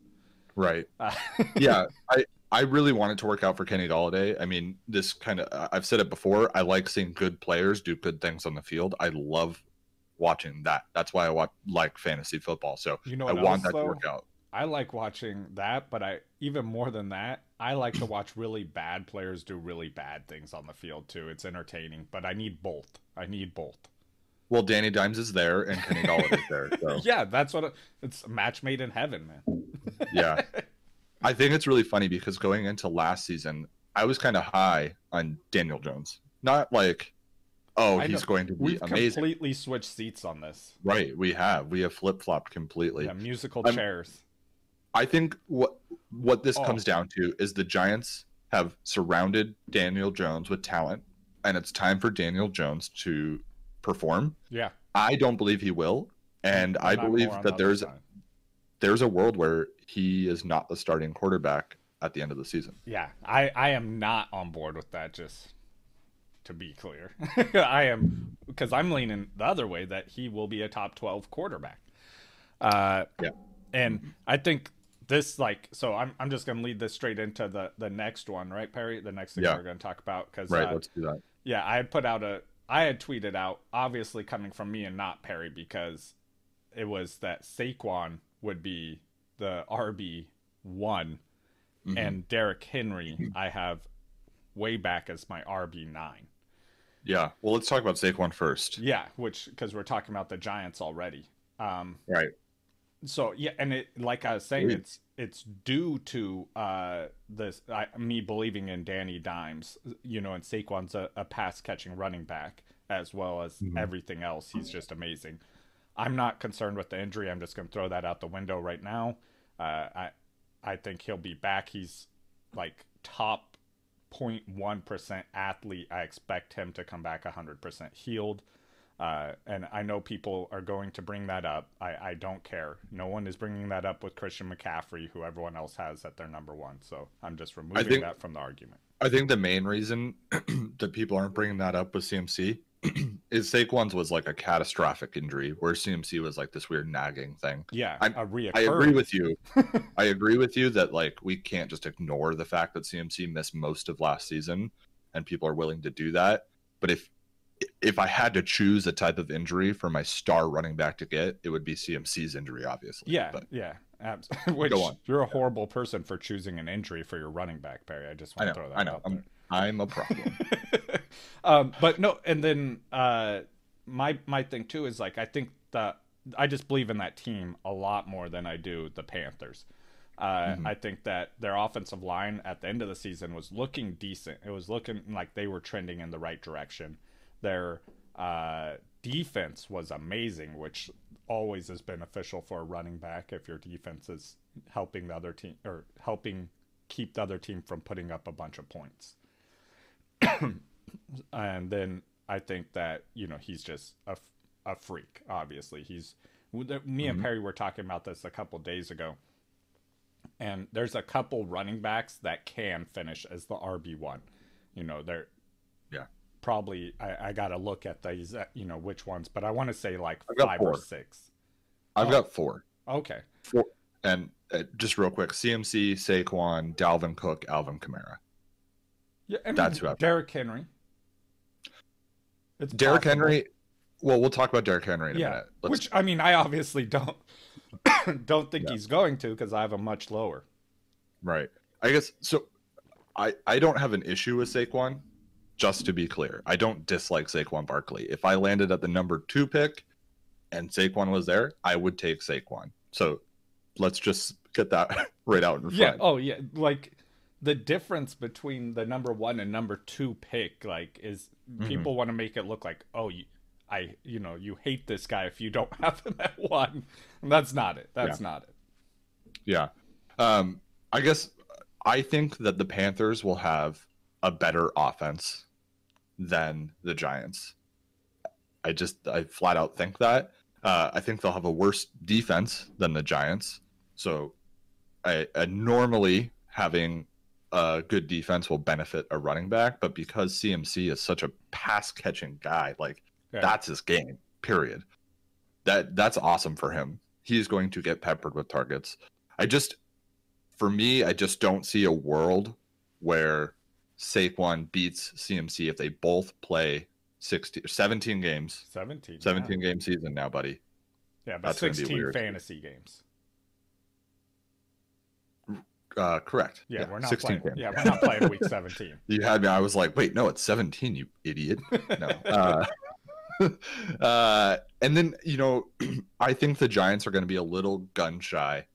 [SPEAKER 2] right.
[SPEAKER 1] Uh,
[SPEAKER 2] yeah, I I really want it to work out for Kenny Golladay. I mean, this kind of I've said it before. I like seeing good players do good things on the field. I love watching that. That's why I watch like fantasy football. So
[SPEAKER 1] you know
[SPEAKER 2] I want
[SPEAKER 1] else,
[SPEAKER 2] that
[SPEAKER 1] though?
[SPEAKER 2] to work out.
[SPEAKER 1] I like watching that, but I even more than that, I like to watch really bad players do really bad things on the field too. It's entertaining, but I need both. I need both.
[SPEAKER 2] Well, Danny Dimes is there and Kenny Golladay's there. So
[SPEAKER 1] Yeah, that's what it, it's a match made in heaven, man.
[SPEAKER 2] yeah, I think it's really funny because going into last season, I was kind of high on Daniel Jones. Not like, oh,
[SPEAKER 1] I
[SPEAKER 2] he's
[SPEAKER 1] know.
[SPEAKER 2] going to be amazing.
[SPEAKER 1] We've
[SPEAKER 2] amazing.
[SPEAKER 1] completely switched seats on this.
[SPEAKER 2] Right, we have we have flip flopped completely.
[SPEAKER 1] Yeah, musical
[SPEAKER 2] I'm-
[SPEAKER 1] chairs.
[SPEAKER 2] I think what what this
[SPEAKER 1] Oh.
[SPEAKER 2] comes down to is the Giants have surrounded Daniel Jones with talent, and it's time for Daniel Jones to perform.
[SPEAKER 1] Yeah,
[SPEAKER 2] I don't believe he will, and I
[SPEAKER 1] I'm more
[SPEAKER 2] believe that there's
[SPEAKER 1] side.
[SPEAKER 2] there's a world where he is not the starting quarterback at the end of the season.
[SPEAKER 1] Yeah, I I am not on board with that. Just to be clear, I am because I'm leaning the other way that he will be a top twelve quarterback. Uh,
[SPEAKER 2] Yeah.
[SPEAKER 1] and I think this like so. I'm I'm just gonna lead this straight into the the next one, right, Perry? The next thing
[SPEAKER 2] Yeah.
[SPEAKER 1] we're gonna talk about because
[SPEAKER 2] Right,
[SPEAKER 1] uh,
[SPEAKER 2] let's do that.
[SPEAKER 1] yeah, I put out a I had tweeted out obviously coming from me and not Perry because it was that Saquon would be the RB one
[SPEAKER 2] Mhm.
[SPEAKER 1] and Derrick Henry I have way back as my RB nine.
[SPEAKER 2] Yeah. Well, let's talk about Saquon first.
[SPEAKER 1] Yeah, which because we're talking about the Giants already. Um,
[SPEAKER 2] Right.
[SPEAKER 1] So yeah, and it like I was saying, it's it's due to uh this I, me believing in Danny Dimes, you know, and Saquon's a, a pass catching running back as well as
[SPEAKER 2] Mhm.
[SPEAKER 1] everything else. He's just amazing. I'm not concerned with the injury. I'm just going to throw that out the window right now. Uh, I I think he'll be back. He's like top 0.1% athlete. I expect him to come back 100% healed. Uh, and I know people are going to bring that up. I, I don't care. No one is bringing that up with Christian McCaffrey, who everyone else has at their number one. So I'm just removing
[SPEAKER 2] think-
[SPEAKER 1] that from the argument.
[SPEAKER 2] I think the main reason that people aren't bringing that up with CMC is Saquon's was like a catastrophic injury, where CMC was like this weird nagging thing.
[SPEAKER 1] Yeah,
[SPEAKER 2] I'm-
[SPEAKER 1] a reoccurring.
[SPEAKER 2] I agree with you. I agree with you that like we can't just ignore the fact that CMC missed most of last season, and people are willing to do that. But if if I had to choose a type of injury for my star running back to get, it would be CMC's injury, obviously.
[SPEAKER 1] Yeah,
[SPEAKER 2] but
[SPEAKER 1] yeah, absolutely. Which
[SPEAKER 2] Go on.
[SPEAKER 1] you're a horrible person for choosing an injury for your running back, Perry. I just
[SPEAKER 2] I
[SPEAKER 1] want
[SPEAKER 2] know,
[SPEAKER 1] to throw that
[SPEAKER 2] I know.
[SPEAKER 1] out
[SPEAKER 2] I'm I'm a problem.
[SPEAKER 1] um, but no, and then uh, my my thing too is like I think that I just believe in that team a lot more than I do the Panthers. Uh,
[SPEAKER 2] Mhm.
[SPEAKER 1] I think that their offensive line at the end of the season was looking decent. It was looking like they were trending in the right direction. Their uh, defense was amazing, which always is beneficial for a running back if your defense is helping the other team or helping keep the other team from putting up a bunch of points. and then I think that you know he's just a, a freak. Obviously, he's me and
[SPEAKER 2] Mhm.
[SPEAKER 1] Perry were talking about this a couple days ago, and there's a couple running backs that can finish as the RB one. You know, they're. Probably I, I got to look at these, you know, which ones, but I want to say like
[SPEAKER 2] I've
[SPEAKER 1] five or six.
[SPEAKER 2] I've
[SPEAKER 1] Oh.
[SPEAKER 2] got four.
[SPEAKER 1] Okay, Four.
[SPEAKER 2] And uh, just real quick, CMC, Saquon, Dalvin Cook, Alvin Kamara.
[SPEAKER 1] yeah, I mean,
[SPEAKER 2] That's who I've-
[SPEAKER 1] Derrick Henry. It's
[SPEAKER 2] Derrick
[SPEAKER 1] possible.
[SPEAKER 2] Henry. Well, we'll talk about Derrick Henry in a
[SPEAKER 1] Yeah,
[SPEAKER 2] minute. Let's,
[SPEAKER 1] which I mean, I obviously don't don't think
[SPEAKER 2] Yeah.
[SPEAKER 1] he's going to because I have a much lower.
[SPEAKER 2] right. I guess so. I I don't have an issue with Saquon. Just to be clear, I don't dislike Saquon Barkley. If I landed at the number two pick, and Saquon was there, I would take Saquon. So let's just get that right out in front.
[SPEAKER 1] Yeah. Oh, yeah. Like the difference between the number one and number two pick, like, is
[SPEAKER 2] Mhm.
[SPEAKER 1] people want to make it look like, oh, you, I, you know, you hate this guy if you don't have him at one. And that's not it. That's not it.
[SPEAKER 2] Yeah. Um, I guess I think that the Panthers will have a better offense than the Giants. I just I flat out think that. Uh, I think they'll have a worse defense than the Giants. So, I, I normally having a good defense will benefit a running back, but because CMC is such a pass catching guy, like
[SPEAKER 1] Yeah.
[SPEAKER 2] that's his game. Period. That that's awesome for him. He's going to get peppered with targets. I just, for me, I just don't see a world where Saquon beats CMC if they both play 16, 17 games,
[SPEAKER 1] 17.
[SPEAKER 2] 17 game season now, buddy.
[SPEAKER 1] Yeah, yeah but
[SPEAKER 2] That's
[SPEAKER 1] 16
[SPEAKER 2] weird.
[SPEAKER 1] fantasy games.
[SPEAKER 2] Uh, correct.
[SPEAKER 1] Yeah, we're not
[SPEAKER 2] 16
[SPEAKER 1] playing.
[SPEAKER 2] games.
[SPEAKER 1] Yeah, we're not playing week 17.
[SPEAKER 2] You had me. I was like, wait, no, it's 17, you idiot. No. Uh, uh, and then, you know, I think the Giants are going to be a little gun shy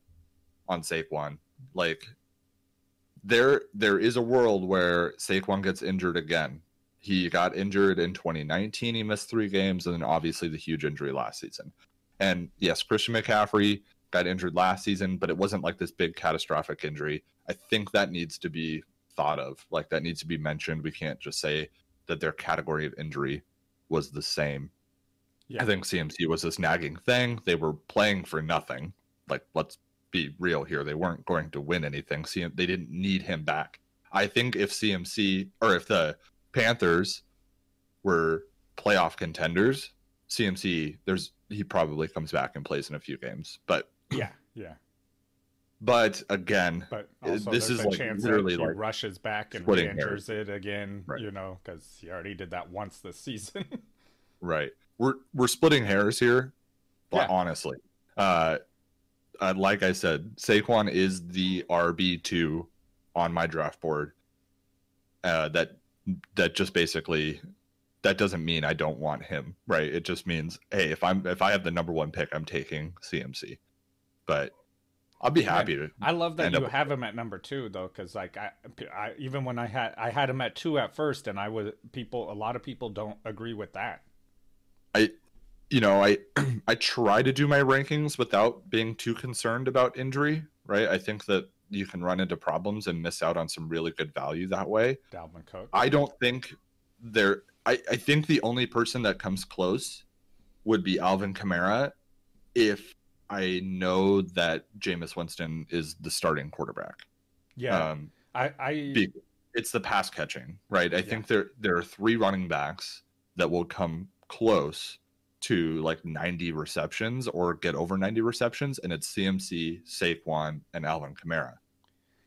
[SPEAKER 2] on Saquon. Like, there, there is a world where Saquon gets injured again. He got injured in 2019. He missed three games, and then obviously the huge injury last season. And yes, Christian McCaffrey got injured last season, but it wasn't like this big catastrophic injury. I think that needs to be thought of. Like that needs to be mentioned. We can't just say that their category of injury was the same.
[SPEAKER 1] Yeah.
[SPEAKER 2] I think CMC was this nagging thing. They were playing for nothing. Like let's be real here. They weren't going to win anything. CM, they didn't need him back. I think if CMC or if the Panthers were playoff contenders, CMC there's he probably comes back and plays in a few games. But
[SPEAKER 1] Yeah, yeah.
[SPEAKER 2] but again,
[SPEAKER 1] But also
[SPEAKER 2] this is,
[SPEAKER 1] a
[SPEAKER 2] like,
[SPEAKER 1] chance
[SPEAKER 2] literally,
[SPEAKER 1] that he
[SPEAKER 2] like,
[SPEAKER 1] rushes back and re-injures it again,
[SPEAKER 2] Right.
[SPEAKER 1] you know, because he already did that once this season.
[SPEAKER 2] Right. We're we're splitting hairs here, but
[SPEAKER 1] Yeah.
[SPEAKER 2] honestly, uh, uh, like I said, Saquon is the RB two on my draft board. Uh, that that just basically that doesn't mean I don't want him, right? It just means hey, if I'm if I have the number one pick, I'm taking CMC. But I'll be happy to.
[SPEAKER 1] I love that you have him at number two though, because like I, I, even when I had I had him at two at first, and I was people. A lot of people don't agree with that.
[SPEAKER 2] You know, I I try to do my rankings without being too concerned about injury, right? I think that you can run into problems and miss out on some really good value that way.
[SPEAKER 1] Dalvin Cook.
[SPEAKER 2] I don't think there I, I think the only person that comes close would be Alvin Kamara if I know that Jameis Winston is the starting quarterback.
[SPEAKER 1] yeah,
[SPEAKER 2] Um
[SPEAKER 1] I, I
[SPEAKER 2] be- it's the pass catching, right? I think there there are three running backs that will come close to like 90 receptions or get over 90 receptions, and it's CMC, Saquon, and Alvin Kamara.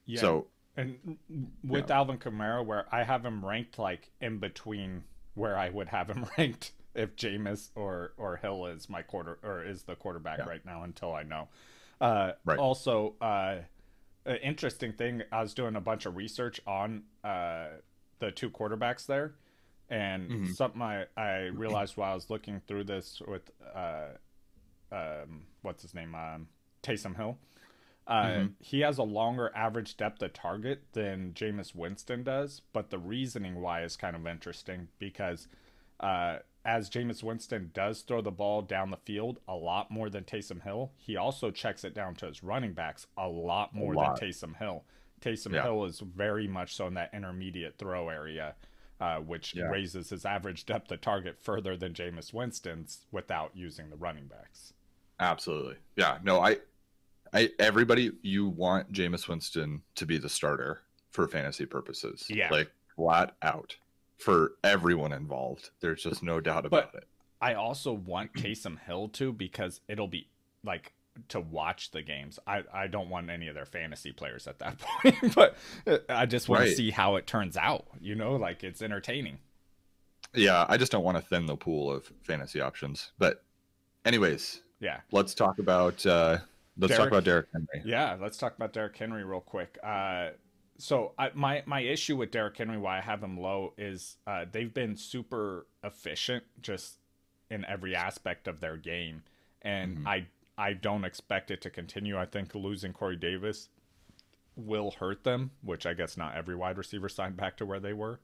[SPEAKER 1] yeah.
[SPEAKER 2] So
[SPEAKER 1] and with Alvin Kamara, where I have him ranked like in between where I would have him ranked if Jameis or or Hill is my quarter or is the quarterback
[SPEAKER 2] Yeah.
[SPEAKER 1] right now until I know. Uh,
[SPEAKER 2] Right.
[SPEAKER 1] Also, uh, an interesting thing, I was doing a bunch of research on uh, the two quarterbacks there, and
[SPEAKER 2] Mhm.
[SPEAKER 1] something I I realized while I was looking through this with uh, um, what's his name, um, Taysom Hill. Uh,
[SPEAKER 2] Mhm.
[SPEAKER 1] He has a longer average depth of target than Jameis Winston does, but the reasoning why is kind of interesting because uh, as Jameis Winston does throw the ball down the field a lot more than Taysom Hill, he also checks it down to his running backs a lot more
[SPEAKER 2] lot.
[SPEAKER 1] than Taysom Hill. Taysom
[SPEAKER 2] Yeah.
[SPEAKER 1] Hill is very much so in that intermediate throw area, uh, which
[SPEAKER 2] Yeah.
[SPEAKER 1] raises his average depth of target further than Jameis Winston's without using the running backs.
[SPEAKER 2] absolutely, yeah. No, I, I everybody you want Jameis Winston to be the starter for fantasy purposes.
[SPEAKER 1] Yeah.
[SPEAKER 2] like flat out for everyone involved. There's just no doubt
[SPEAKER 1] But-
[SPEAKER 2] about it.
[SPEAKER 1] I also want Taysom Hill to because it'll be like to watch the games. I, I don't want any of their fantasy players at that point, but I just want
[SPEAKER 2] Right.
[SPEAKER 1] to see how it turns out. You know, like it's entertaining.
[SPEAKER 2] Yeah, I just don't want to thin the pool of fantasy options. But, anyways,
[SPEAKER 1] Yeah.
[SPEAKER 2] let's talk about uh, let's talk about Derrick Henry.
[SPEAKER 1] Yeah, let's talk about Derrick Henry real quick. Uh, so I, my my issue with Derrick Henry, why I have him low, is uh, they've been super efficient just in every aspect of their game, and
[SPEAKER 2] Mhm.
[SPEAKER 1] I I don't expect it to continue. I think losing Corey Davis will hurt them, which I guess not every wide receiver signed back to where they were,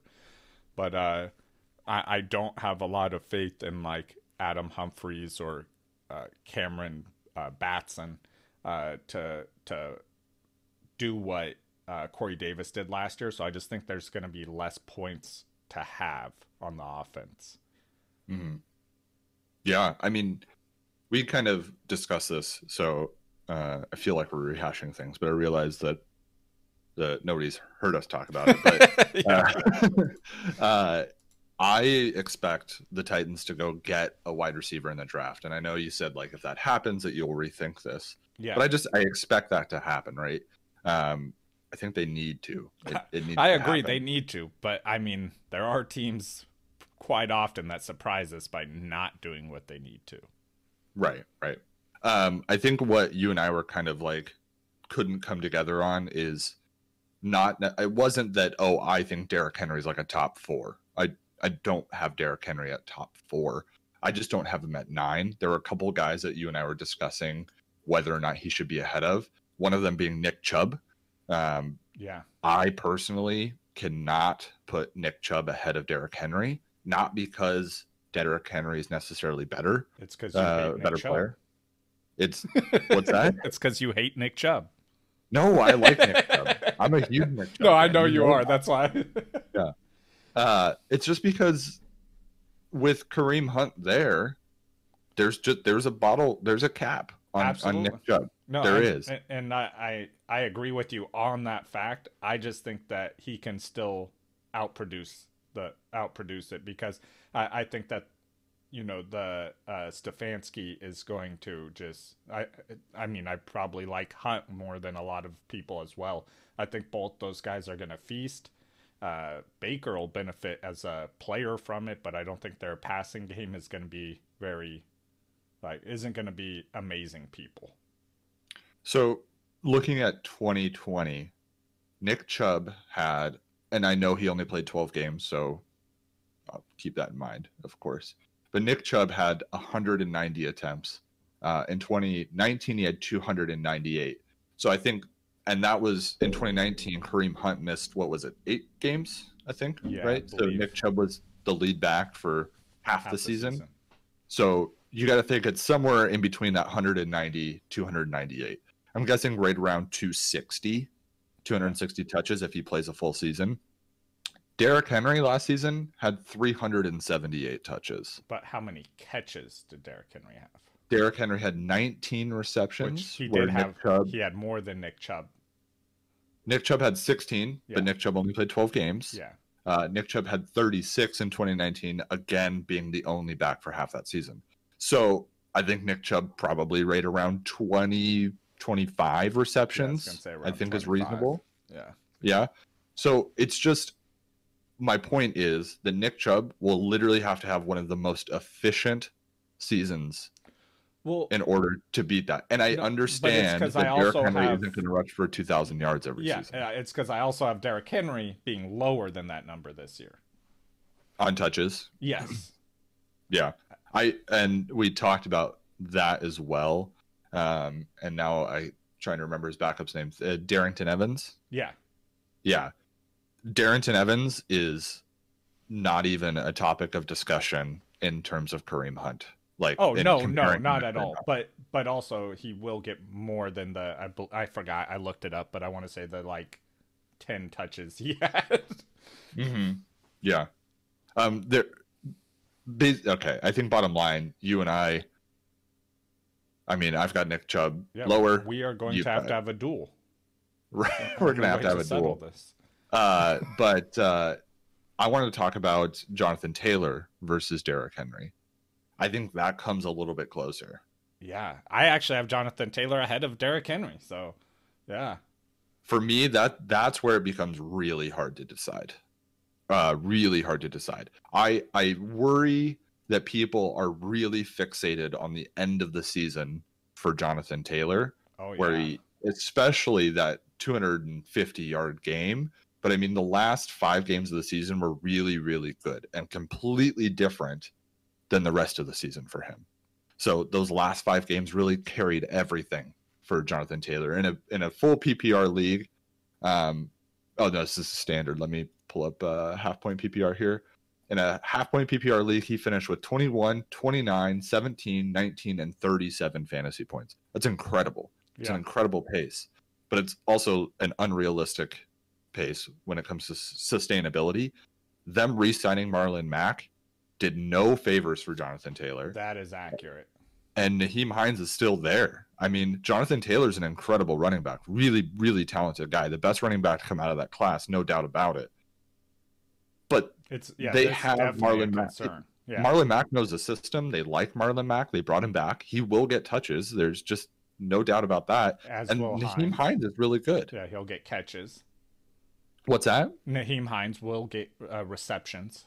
[SPEAKER 1] but uh, I I don't have a lot of faith in like Adam Humphries or uh, Cameron uh, Batson uh, to to do what uh, Corey Davis did last year. So I just think there's going to be less points to have on the offense.
[SPEAKER 2] hmm Yeah, I mean, we kind of discussed this, so uh, I feel like we're rehashing things, but I realize that that nobody's heard us talk about it. But uh, uh, I expect the Titans to go get a wide receiver in the draft, and I know you said like if that happens that you'll rethink this,
[SPEAKER 1] yeah.
[SPEAKER 2] but I just I expect that to happen, right? Um, I think they need to. It, it needs
[SPEAKER 1] I agree
[SPEAKER 2] happen.
[SPEAKER 1] they need to, but I mean there are teams quite often that surprise us by not doing what they need to.
[SPEAKER 2] Right, right. Um, I think what you and I were kind of like couldn't come together on is not. It wasn't that. Oh, I think Derrick Henry's like a top four. I I don't have Derrick Henry at top four. I just don't have him at nine. There were a couple guys that you and I were discussing whether or not he should be ahead of. One of them being Nick Chubb. Um,
[SPEAKER 1] Yeah.
[SPEAKER 2] I personally cannot put Nick Chubb ahead of Derrick Henry, not because Derrick Henry is necessarily better,
[SPEAKER 1] It's because you
[SPEAKER 2] uh,
[SPEAKER 1] hate Nick
[SPEAKER 2] better
[SPEAKER 1] Chubb.
[SPEAKER 2] player. It's what's that?
[SPEAKER 1] it's because you hate Nick Chubb.
[SPEAKER 2] No, I like Nick Chubb. I'm a huge Nick Chubb.
[SPEAKER 1] No, I know you are.
[SPEAKER 2] that.
[SPEAKER 1] That's why.
[SPEAKER 2] Uh, it's just because with Kareem Hunt there, there's just there's a bottle, there's a cap on, on Nick Chubb.
[SPEAKER 1] No,
[SPEAKER 2] There
[SPEAKER 1] and,
[SPEAKER 2] is.
[SPEAKER 1] and, and I, I I agree with you on that fact. I just think that he can still outproduce the outproduce it because I, I think that you know the uh, Stefanski is going to just I I mean I probably like Hunt more than a lot of people as well. I think both those guys are going to feast. Uh, Baker will benefit as a player from it, but I don't think their passing game is going to be very like isn't going to be amazing people.
[SPEAKER 2] So looking at 2020, Nick Chubb had, and I know he only played 12 games, so I'll keep that in mind, of course. But Nick Chubb had 190 attempts. Uh, in 2019, he had 298. So I think, and that was in 2019. Kareem Hunt missed what was it, eight games? I think,
[SPEAKER 1] Yeah, I
[SPEAKER 2] right? So. Nick Chubb was the lead back for half,
[SPEAKER 1] half
[SPEAKER 2] the season. So you got to think it's somewhere in between that 190, 298. I'm guessing right around 260, 260 touches if he plays a full season. Derrick Henry last season had 378 touches.
[SPEAKER 1] But how many catches did Derrick Henry have?
[SPEAKER 2] Derrick Henry had 19 receptions.
[SPEAKER 1] Which he did
[SPEAKER 2] Nick
[SPEAKER 1] have.
[SPEAKER 2] Chubb,
[SPEAKER 1] He had more than Nick Chubb.
[SPEAKER 2] Nick Chubb had 16,
[SPEAKER 1] Yeah.
[SPEAKER 2] but Nick Chubb only played 12 games.
[SPEAKER 1] Yeah.
[SPEAKER 2] Uh, Nick Chubb had 36 in 2019, again being the only back for half that season. So I think Nick Chubb probably right around 20, 25 receptions.
[SPEAKER 1] say
[SPEAKER 2] I
[SPEAKER 1] around
[SPEAKER 2] think is reasonable.
[SPEAKER 1] Yeah.
[SPEAKER 2] Yeah. So it's just my point is that Nick Chubb will literally have to have one of the most efficient seasons
[SPEAKER 1] Well,
[SPEAKER 2] in order to beat that. And I
[SPEAKER 1] No,
[SPEAKER 2] understand that
[SPEAKER 1] I
[SPEAKER 2] Derrick Henry
[SPEAKER 1] have-
[SPEAKER 2] isn't going to rush for 2,000 yards every
[SPEAKER 1] yeah,
[SPEAKER 2] season
[SPEAKER 1] yeah, it's because I also have Derrick Henry being lower than that number this year.
[SPEAKER 2] on touches.
[SPEAKER 1] Yes.
[SPEAKER 2] Yeah, I and we talked about that as well. Um, and now I trying to remember his backup's name, uh, Darrynton Evans.
[SPEAKER 1] yeah.
[SPEAKER 2] Yeah, Darrynton Evans is not even a topic of discussion in terms of Kareem Hunt. Like,
[SPEAKER 1] Oh no, no, not at all.
[SPEAKER 2] Hunt.
[SPEAKER 1] But but also he will get more than the I, I forgot I looked it up, but I want to say the like ten touches he had.
[SPEAKER 2] Mm-hmm. Yeah. Um. There. Okay. I think bottom line, you and I. I mean, I've got Nick Chubb
[SPEAKER 1] Yeah,
[SPEAKER 2] lower.
[SPEAKER 1] We are going to have to have a duel.
[SPEAKER 2] Right. We're gonna have to have a duel.
[SPEAKER 1] This.
[SPEAKER 2] Uh, but uh, I wanted to talk about Jonathan Taylor versus Derrick Henry. I think that comes a little bit closer.
[SPEAKER 1] Yeah, I actually have Jonathan Taylor ahead of Derrick Henry. So, yeah,
[SPEAKER 2] For me, that that's where it becomes really hard to decide. Uh, really hard to decide. I I worry that people are really fixated on the end of the season for Jonathan Taylor,
[SPEAKER 1] oh yeah,
[SPEAKER 2] where he, especially that 250 yard game. But I mean, the last five games of the season were really, really good and completely different than the rest of the season for him. So those last five games really carried everything for Jonathan Taylor in a in a full PPR league. Um, oh no, this is standard. Let me pull up uh, half point PPR here. In a half point PPR league, he finished with 21, 29, 17, 19, and 37 fantasy points. That's incredible. It's
[SPEAKER 1] yeah.
[SPEAKER 2] an incredible pace. but it's also an unrealistic pace when it comes to sustainability. Them re-signing Marlon Mack did no favors for Jonathan Taylor.
[SPEAKER 1] That is accurate.
[SPEAKER 2] And Nyheim Hines is still there. I mean, Jonathan Taylor's an incredible running back, really, really talented guy, the best running back to come out of that class, no doubt about it.
[SPEAKER 1] It's yeah,
[SPEAKER 2] they have Marlon Mack. Yeah. Marlon Mack knows the system. They like Marlon Mack. They brought him back. He will get touches. There's just no doubt about that.
[SPEAKER 1] As
[SPEAKER 2] and
[SPEAKER 1] will
[SPEAKER 2] Nyheim Hines. Hines is really good.
[SPEAKER 1] Yeah, he'll get catches.
[SPEAKER 2] What's that?
[SPEAKER 1] Nyheim Hines will get uh, receptions.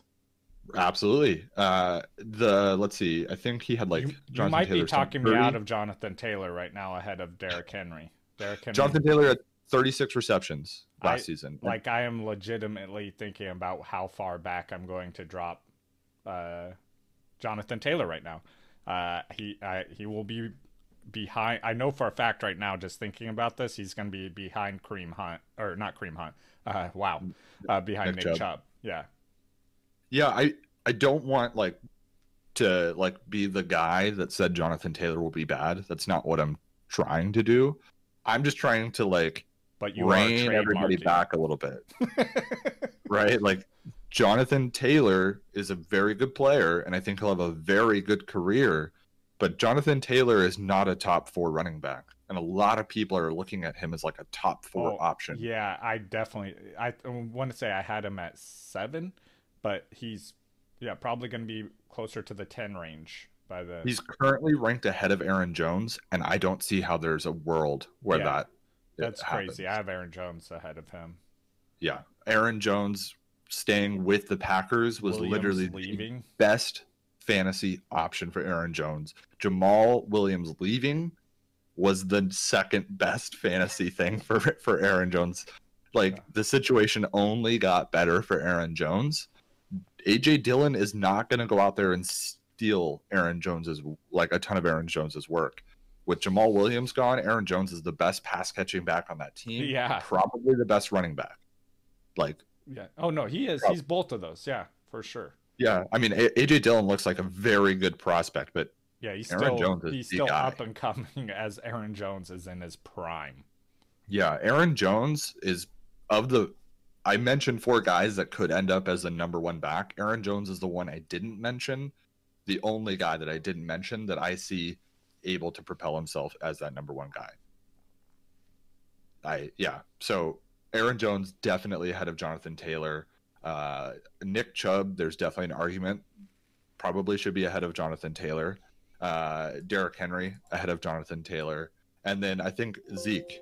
[SPEAKER 2] Absolutely. Uh, the let's see. I think he had like.
[SPEAKER 1] You, you might Taylor be talking me out of Jonathan Taylor right now ahead of Derrick Henry. Derrick Henry.
[SPEAKER 2] Jonathan Taylor 36 receptions last
[SPEAKER 1] I,
[SPEAKER 2] season.
[SPEAKER 1] Like I am legitimately thinking about how far back I'm going to drop uh, Jonathan Taylor right now. Uh, he he will be behind. I know for a fact right now, just thinking about this, he's going to be behind Kareem Hunt or not Kareem Hunt. Uh, wow, uh, behind Nick, Nick Chubb. Chubb. Yeah,
[SPEAKER 2] yeah. I I don't want like to like be the guy that said Jonathan Taylor will be bad. That's not what I'm trying to do. I'm just trying to like
[SPEAKER 1] but you
[SPEAKER 2] rein everybody back a little bit. right? Like Jonathan Taylor is a very good player and I think he'll have a very good career but Jonathan Taylor is not a top four running back. And a lot of people are looking at him as like a top four oh, option.
[SPEAKER 1] Yeah, I definitely I want to say I had him at seven, but he's yeah, probably gonna be closer to the ten range by the
[SPEAKER 2] He's currently ranked ahead of Aaron Jones, and I don't see how there's a world where yeah, that
[SPEAKER 1] that's crazy. I have Aaron Jones ahead of him.
[SPEAKER 2] Yeah. Aaron Jones staying with the Packers was Williams literally leaving. the best fantasy option for Aaron Jones. Jamaal Williams leaving was the second best fantasy thing for for Aaron Jones. Like yeah. the situation only got better for Aaron Jones. AJ Dillon is not going to go out there and steal Aaron Jones's like a ton of Aaron Jones's work. With Jamaal Williams gone, Aaron Jones is the best pass catching back on that team.
[SPEAKER 1] Yeah,
[SPEAKER 2] probably the best running back. Like,
[SPEAKER 1] yeah. Oh no, he is. Probably. He's both of those. Yeah, for sure.
[SPEAKER 2] Yeah, I mean AJ Dillon looks like a very good prospect, but
[SPEAKER 1] yeah, he's Aaron still Jones he's still guy. up and coming as Aaron Jones is in his prime.
[SPEAKER 2] Yeah, Aaron Jones is of the I mentioned four guys that could end up as the number one back. Aaron Jones is the one I didn't mention. The only guy that I didn't mention that I see able to propel himself as that number one guy. I yeah. So Aaron Jones definitely ahead of Jonathan Taylor. Uh, Nick Chubb, there's definitely an argument, probably should be ahead of Jonathan Taylor. Uh, Derrick Henry ahead of Jonathan Taylor, and then I think Zeke.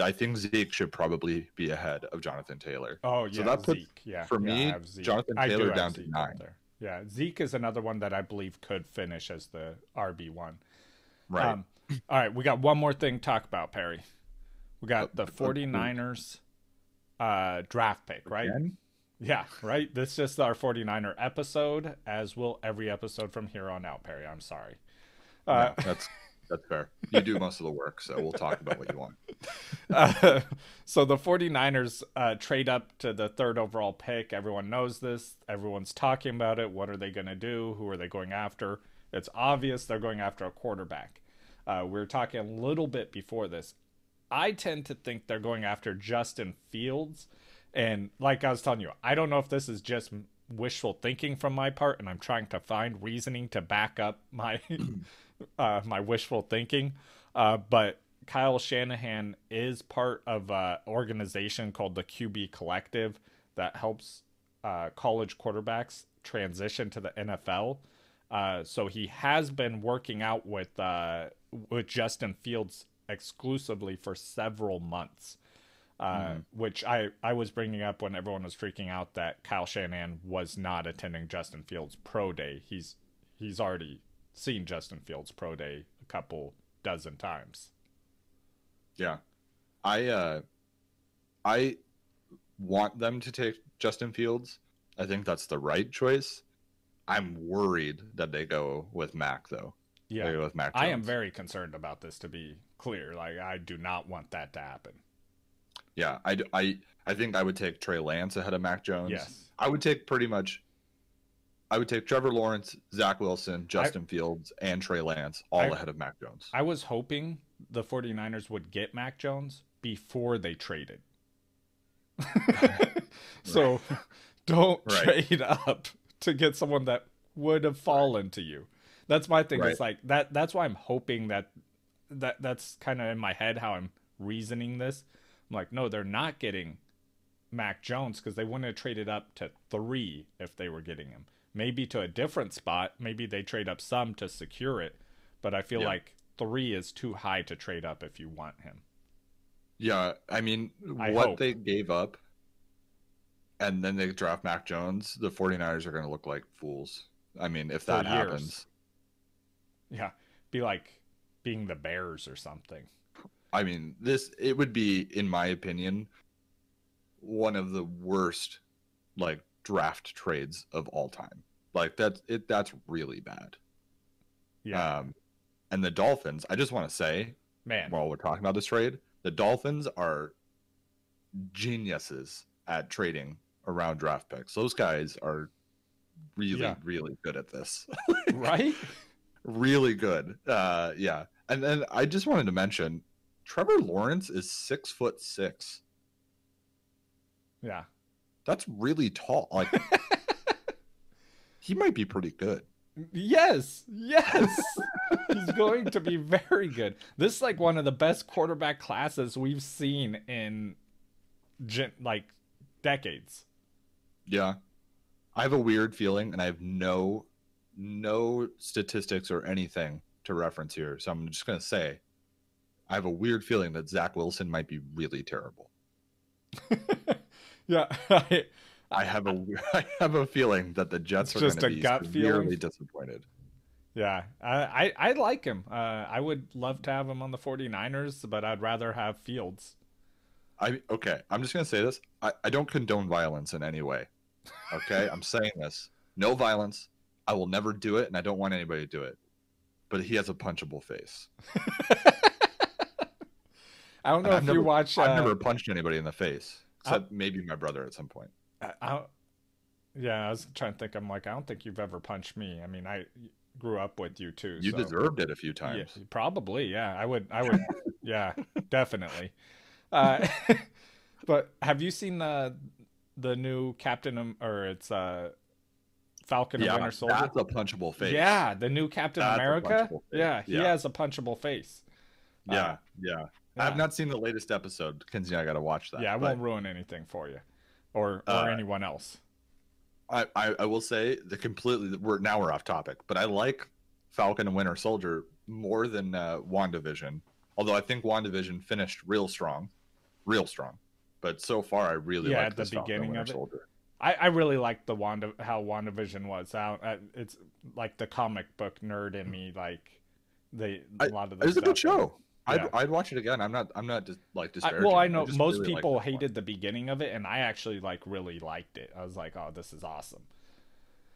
[SPEAKER 2] I think Zeke should probably be ahead of Jonathan Taylor.
[SPEAKER 1] Oh yeah, so that puts, Zeke. Yeah,
[SPEAKER 2] for
[SPEAKER 1] yeah,
[SPEAKER 2] me, Jonathan Taylor down to nine.
[SPEAKER 1] Yeah, Zeke is another one that I believe could finish as the RB one.
[SPEAKER 2] Right. Um,
[SPEAKER 1] all right, we got one more thing to talk about, Perry. We got the 49ers uh, draft pick, right? Again? Yeah, right. This is just our 49er episode, as will every episode from here on out, Perry. I'm sorry.
[SPEAKER 2] Uh, no, that's that's fair. You do most of the work, so we'll talk about what you want.
[SPEAKER 1] Uh, so the 49ers uh, trade up to the third overall pick. Everyone knows this. Everyone's talking about it. What are they going to do? Who are they going after? It's obvious they're going after a quarterback. Uh, we were talking a little bit before this. I tend to think they're going after Justin Fields and like I was telling you, I don't know if this is just wishful thinking from my part, and I'm trying to find reasoning to back up my uh, my wishful thinking. Uh, but Kyle Shanahan is part of an organization called the QB Collective that helps uh, college quarterbacks transition to the NFL. Uh, so he has been working out with uh, with Justin Fields exclusively for several months mm. which I, I was bringing up when everyone was freaking out that Kyle Shanahan was not attending Justin Fields' pro day. He's he's already seen Justin Fields' pro day a couple dozen times.
[SPEAKER 2] Yeah, I uh, I want them to take Justin Fields. I think that's the right choice. I'm worried that they go with Mac though.
[SPEAKER 1] Yeah, with Mac. Jones. I am very concerned about this. To be clear, like I do not want that to happen.
[SPEAKER 2] Yeah, I, I, I think I would take Trey Lance ahead of Mac Jones.
[SPEAKER 1] Yes.
[SPEAKER 2] I would take pretty much I would take Trevor Lawrence, Zach Wilson, Justin Fields, and Trey Lance all
[SPEAKER 1] I-
[SPEAKER 2] ahead of Mac Jones.
[SPEAKER 1] I was hoping the 49ers would get Mac Jones before they traded. so don't
[SPEAKER 2] Right.
[SPEAKER 1] trade up to get someone that would have fallen to you. That's my thing.
[SPEAKER 2] Right.
[SPEAKER 1] It's like that that's why I'm hoping that that that's kind of in my head how I'm reasoning this. I'm like, no, they're not getting Mac Jones because they wouldn't have traded up to three if they were getting him. Maybe to a different spot. Maybe they trade up some to secure it. But I feel
[SPEAKER 2] Yeah.
[SPEAKER 1] like three is too high to trade up if you want him.
[SPEAKER 2] Yeah, I mean,
[SPEAKER 1] I
[SPEAKER 2] what
[SPEAKER 1] hope.
[SPEAKER 2] they gave up and then they draft Mac Jones, the 49ers are going to look like fools. I mean, if that happens.
[SPEAKER 1] Yeah. Be like being the Bears or something.
[SPEAKER 2] I mean, this it would be in my opinion one of the worst like draft trades of all time. Like that's it that's really bad.
[SPEAKER 1] Yeah.
[SPEAKER 2] Um and the Dolphins, I just want to say
[SPEAKER 1] Man.
[SPEAKER 2] while we're talking about this trade, the Dolphins are geniuses at trading around draft picks. Those guys are really,
[SPEAKER 1] Yeah.
[SPEAKER 2] really good at this.
[SPEAKER 1] right?
[SPEAKER 2] really good. Uh, yeah. And then I just wanted to mention Trevor Lawrence is six foot six.
[SPEAKER 1] Yeah.
[SPEAKER 2] That's really tall. Like he might be pretty good.
[SPEAKER 1] Yes. Yes. He's going to be very good. This is like one of the best quarterback classes we've seen in like decades.
[SPEAKER 2] Yeah. I have a weird feeling and I have no no statistics or anything to reference here. So I'm just gonna say I have a weird feeling that Zach Wilson might be really terrible.
[SPEAKER 1] yeah. I,
[SPEAKER 2] I have a I have a feeling that the Jets are
[SPEAKER 1] just
[SPEAKER 2] going
[SPEAKER 1] a
[SPEAKER 2] to be
[SPEAKER 1] gut
[SPEAKER 2] severely
[SPEAKER 1] feeling?
[SPEAKER 2] disappointed.
[SPEAKER 1] yeah. I, I, I like him. Uh, I would love to have him on the 49ers, but I'd rather have Fields.
[SPEAKER 2] I okay. I'm just gonna say this. I, I don't condone violence in any way. Okay, I'm saying this. No violence. I will never do it, and I don't want anybody to do it. But he has a punchable face.
[SPEAKER 1] I don't know
[SPEAKER 2] I've
[SPEAKER 1] if
[SPEAKER 2] never-
[SPEAKER 1] you watch.
[SPEAKER 2] I've
[SPEAKER 1] uh,
[SPEAKER 2] never punched anybody in the face, except maybe my brother at some point.
[SPEAKER 1] I, I, yeah, I was trying to think. I'm like, I don't think you've ever punched me. I mean, I grew up with you too.
[SPEAKER 2] You
[SPEAKER 1] so-
[SPEAKER 2] deserved it a few
[SPEAKER 1] Yeah,
[SPEAKER 2] times.
[SPEAKER 1] probably. Yeah, I would. I would. yeah, definitely. Uh, but have you seen the the new Captain or it's uh Falcon and
[SPEAKER 2] Yeah,
[SPEAKER 1] Winter Soldier?
[SPEAKER 2] that's a punchable face.
[SPEAKER 1] Yeah, the new Captain
[SPEAKER 2] That's
[SPEAKER 1] America. Yeah, he
[SPEAKER 2] Yeah.
[SPEAKER 1] has a punchable face.
[SPEAKER 2] yeah,
[SPEAKER 1] Uh,
[SPEAKER 2] yeah.
[SPEAKER 1] yeah.
[SPEAKER 2] I've not seen the latest episode. Kinsey, I got to watch that.
[SPEAKER 1] Yeah, I
[SPEAKER 2] but
[SPEAKER 1] won't ruin anything for you, or or
[SPEAKER 2] Uh,
[SPEAKER 1] anyone else.
[SPEAKER 2] I, I, I will say the completely. We're now we're off topic, but I like Falcon and Winter Soldier more than uh, Wandavision. Although I think Wandavision finished real strong, real strong. But so far, I really
[SPEAKER 1] Yeah,
[SPEAKER 2] like
[SPEAKER 1] at the
[SPEAKER 2] Falcon
[SPEAKER 1] beginning of it.
[SPEAKER 2] Soldier.
[SPEAKER 1] I, I really like the Wanda how WandaVision was. How uh, it's like the comic book nerd in me. Like they a lot of the
[SPEAKER 2] It was a good show. I'd,
[SPEAKER 1] Yeah.
[SPEAKER 2] I'd watch it again. I'm not. I'm not just like
[SPEAKER 1] I, well, I know
[SPEAKER 2] just
[SPEAKER 1] most
[SPEAKER 2] really
[SPEAKER 1] people
[SPEAKER 2] this one.
[SPEAKER 1] hated the beginning of it, and I actually like really liked it. I was like, "Oh, this is awesome."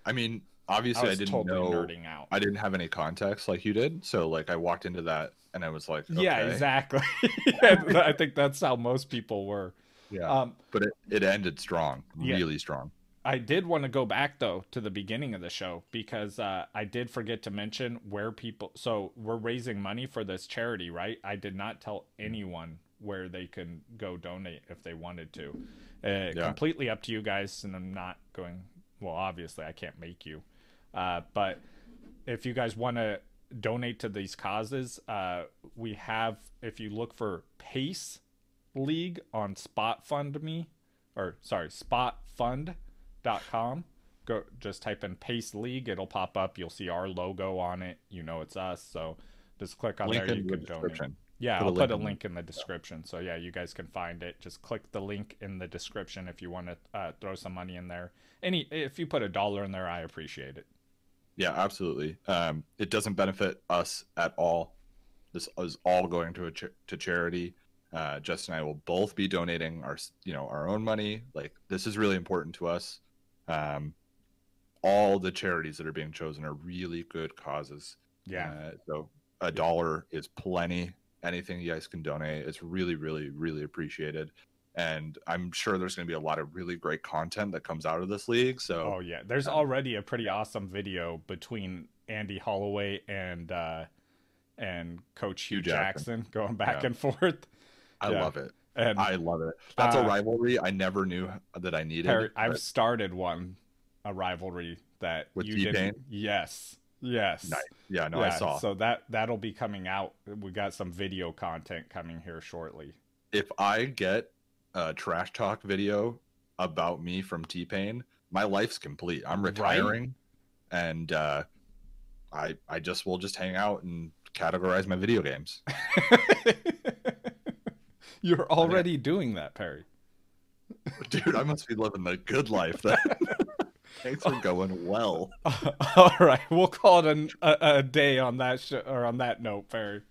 [SPEAKER 2] I mean, obviously, I,
[SPEAKER 1] was
[SPEAKER 2] didn't
[SPEAKER 1] totally
[SPEAKER 2] know.
[SPEAKER 1] nerding out.
[SPEAKER 2] I didn't have any context like you did, so like I walked into that and I was like,
[SPEAKER 1] Yeah, exactly. I think that's how most people were.
[SPEAKER 2] Yeah,
[SPEAKER 1] Um,
[SPEAKER 2] but it, it ended strong,
[SPEAKER 1] Yeah.
[SPEAKER 2] really strong.
[SPEAKER 1] I did want to go back though to the beginning of the show because uh, I did forget to mention where people. So we're raising money for this charity, right? I did not tell anyone where they can go donate if they wanted to. Uh,
[SPEAKER 2] Yeah.
[SPEAKER 1] Completely up to you guys, and I'm not going. Well, obviously, I can't make you, uh, but if you guys want to donate to these causes, uh, we have. If you look for Pace League on Spot Fund Me, or sorry, SpotFund.com. Go just type in Pace League. It'll pop up. You'll see our logo on it. You know it's us. So just click on
[SPEAKER 2] Link
[SPEAKER 1] there. You
[SPEAKER 2] the
[SPEAKER 1] can donate. Yeah,
[SPEAKER 2] Put
[SPEAKER 1] I'll put a
[SPEAKER 2] in
[SPEAKER 1] link in the description. So yeah, you guys can find it. Just click the link in the description if you want to uh, throw some money in there. Any if you put a dollar in there, I appreciate it.
[SPEAKER 2] Yeah, absolutely. Um, it doesn't benefit us at all. This is all going to a ch- to charity. Uh, Justin and I will both be donating our, you know, our own money. Like this is really important to us. Um, all the charities that are being chosen are really good causes.
[SPEAKER 1] Yeah,
[SPEAKER 2] Uh, so a dollar is plenty. Anything you guys can donate it's really, really, really appreciated. and I'm sure there's going to be a lot of really great content that comes out of this league. So,
[SPEAKER 1] oh yeah, there's already a pretty awesome video between Andy Holloway and uh, and Coach Hue,
[SPEAKER 2] Hue
[SPEAKER 1] Jackson.
[SPEAKER 2] Jackson.
[SPEAKER 1] going back
[SPEAKER 2] Yeah.
[SPEAKER 1] and forth.
[SPEAKER 2] I
[SPEAKER 1] Yeah.
[SPEAKER 2] love it.
[SPEAKER 1] And
[SPEAKER 2] I love it. That's
[SPEAKER 1] Uh,
[SPEAKER 2] a rivalry I never knew that I needed.
[SPEAKER 1] I've
[SPEAKER 2] but
[SPEAKER 1] started one, a rivalry that
[SPEAKER 2] With
[SPEAKER 1] you
[SPEAKER 2] T-Pain?
[SPEAKER 1] didn't. Yes, yes.
[SPEAKER 2] nice. Yeah, no, I saw.
[SPEAKER 1] So that that'll be coming out. We got some video content coming here shortly.
[SPEAKER 2] if I get a trash talk video about me from T Pain, my life's complete. I'm
[SPEAKER 1] Right?
[SPEAKER 2] retiring, and uh, I I just will just hang out and categorize my video games.
[SPEAKER 1] You're oh, already doing that, Perry.
[SPEAKER 2] Dude, I must be living the good life. Then things are going well.
[SPEAKER 1] All right, we'll call it an, a, a day on that sh- or on that note, Perry.